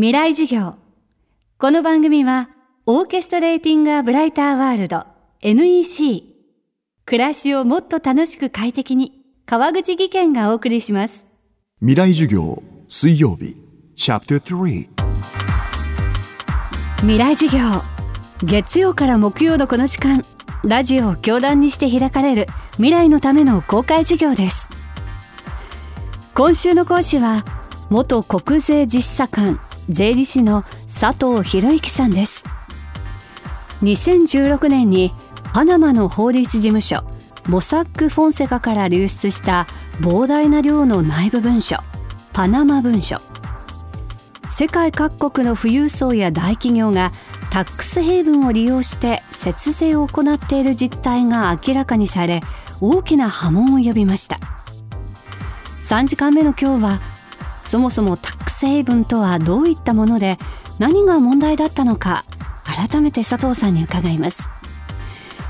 未来授業。この番組はオーケストレーティング・ア・ブライター・ワールド NEC 暮らしをもっと楽しく快適に川口義賢がお送りします。未来授業水曜日。チャプター3未来授業。月曜から木曜のこの時間ラジオを教壇にして開かれる未来のための公開授業です。今週の講師は元国税実査官税理士の佐藤博之さんです。2016年にパナマの法律事務所モサック・フォンセカから流出した膨大な量の内部文書パナマ文書。世界各国の富裕層や大企業がタックスヘイブンを利用して節税を行っている実態が明らかにされ大きな波紋を呼びました。3時間目の今日はそもそもタックスヘイブンとはどういったもので何が問題だったのか改めて佐藤さんに伺います。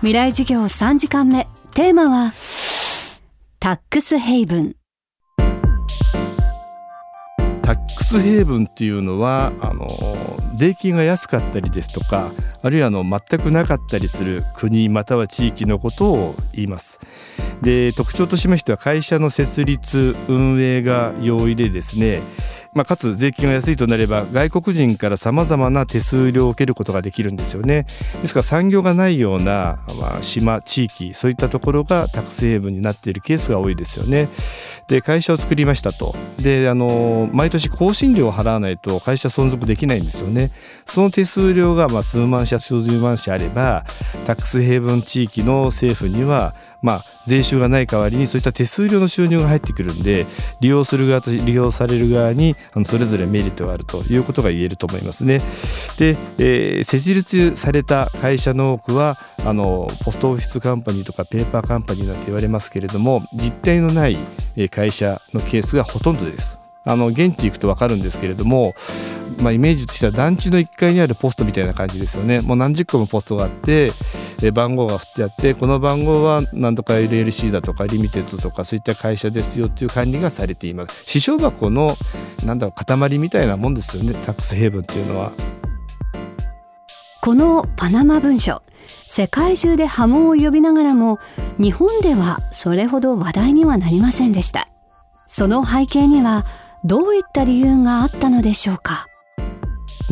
未来事業3時間目テーマはタックスヘイブン。タックスヘイブンっていうのはあの税金が安かったりですとかあるいはあの全くなかったりする国または地域のことを言います。で特徴としましては会社の設立運営が容易でですねまあ、かつ税金が安いとなれば外国人からさまざまな手数料を受けることができるんですよね。ですから産業がないような、まあ、島地域そういったところがタックスヘイブになっているケースが多いですよね。で会社を作りましたと。であの毎年更新料を払わないと会社存続できないんですよね。その手数料がま数万社数十万社あればタックスヘイブン地域の政府にはまあ、税収がない代わりにそういった手数料の収入が入ってくるんで利用する側と利用される側にあのそれぞれメリットがあるということが言えると思いますね。で、えー、設立された会社の多くはあのポストオフィスカンパニーとかペーパーカンパニーなんて言われますけれども実態のない会社のケースがほとんどです。あの現地行くと分かるんですけれども、まあ、イメージとしては団地の1階にあるポストみたいな感じですよねもう何十個もポストがあって番号が振ってあってこの番号は何とか LLC だとかリミテッドとかそういった会社ですよっていう管理がされています。支証箱のなんだろう塊みたいなもんですよね。タックスヘイブンっていうのは。このパナマ文書世界中で波紋を呼びながらも日本ではそれほど話題にはなりませんでした。その背景にはどういった理由があったのでしょうか？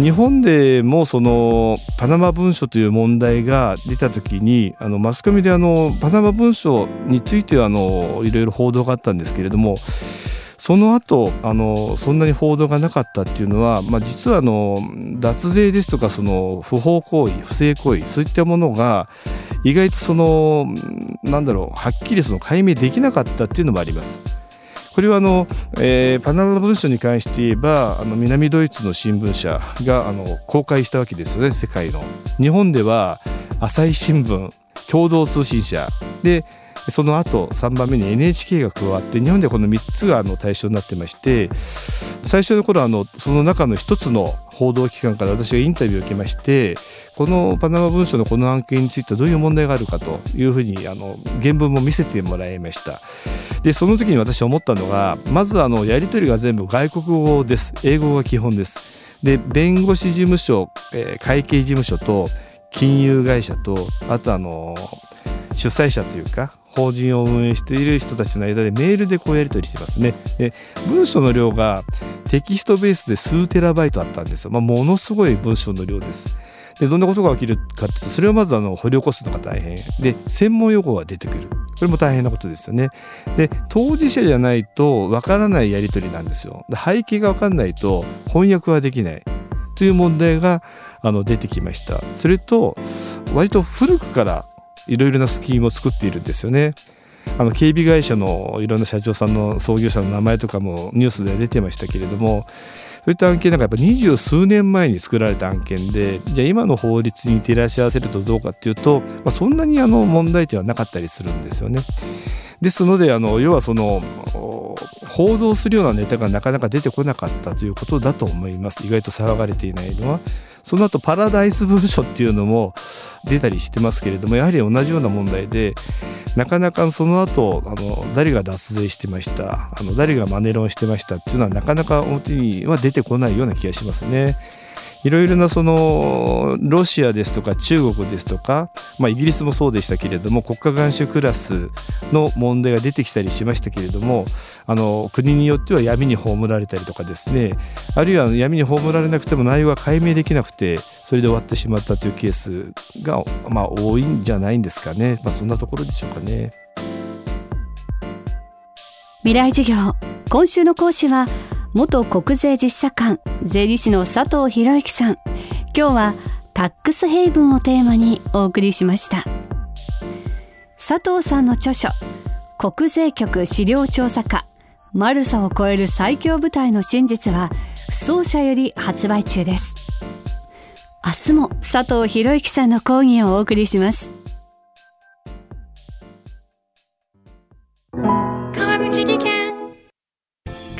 日本でもそのパナマ文書という問題が出た時にあのマスコミであのパナマ文書についてはあのいろいろ報道があったんですけれどもその後あのそんなに報道がなかったっていうのは、まあ、実はあの脱税ですとかその不法行為不正行為そういったものが意外とそのなんだろうはっきりその解明できなかったっていうのもあります。これはあの、えー、パナマ文書に関して言えばあの南ドイツの新聞社があの公開したわけですよね世界の。日本では朝日新聞共同通信社でその後3番目に NHK が加わって日本でこの3つがあの対象になってまして最初の頃あのその中の一つの報道機関から私がインタビューを受けましてこのパナマ文書のこの案件についてどういう問題があるかというふうにあの原文も見せてもらいました。でその時に私思ったのがまずあのやり取りが全部外国語です。英語が基本です。で弁護士事務所、えー、会計事務所と金融会社とあとあの主催者というか法人を運営している人たちの間でメールでこうやり取りしてますね。で文章の量がテキストベースで数テラバイトあったんですよ。まあ、ものすごい文章の量です。でどんなことが起きるかっていうとそれをまずあの掘り起こすのが大変で専門用語が出てくるこれも大変なことですよねで当事者じゃないとわからないやり取りなんですよで背景がわかんないと翻訳はできないという問題があの出てきましたそれと割と古くからいろいろなスキームを作っているんですよね。あの警備会社のいろんな社長さんの創業者の名前とかもニュースで出てましたけれどもそういった案件なんかやっぱ二十数年前に作られた案件でじゃあ今の法律に照らし合わせるとどうかっていうと、まあ、そんなにあの問題点はなかったりするんですよね。ですのであの要はその報道するようなネタがなかなか出てこなかったということだと思います。意外と騒がれていないのは。その後パラダイス文書っていうのも出たりしてますけれどもやはり同じような問題でなかなかその後あの誰が脱税してましたあの誰がマネロンしてましたっていうのはなかなか表には出てこないような気がしますね。いろいろなそのロシアですとか中国ですとか、まあ、イギリスもそうでしたけれども国家元首クラスの問題が出てきたりしましたけれどもあの国によっては闇に葬られたりとかですねあるいは闇に葬られなくても内容が解明できなくてそれで終わってしまったというケースが、まあ、多いんじゃないんですかね、まあ、そんなところでしょうかね。未来授業今週の講師は元国税実査官税理士の佐藤博之さん。今日はタックスヘイブンをテーマにお送りしました。佐藤さんの著書国税局資料調査課マルサを超える最強部隊の真実は不走者より発売中です。明日も佐藤博之さんの講義をお送りします。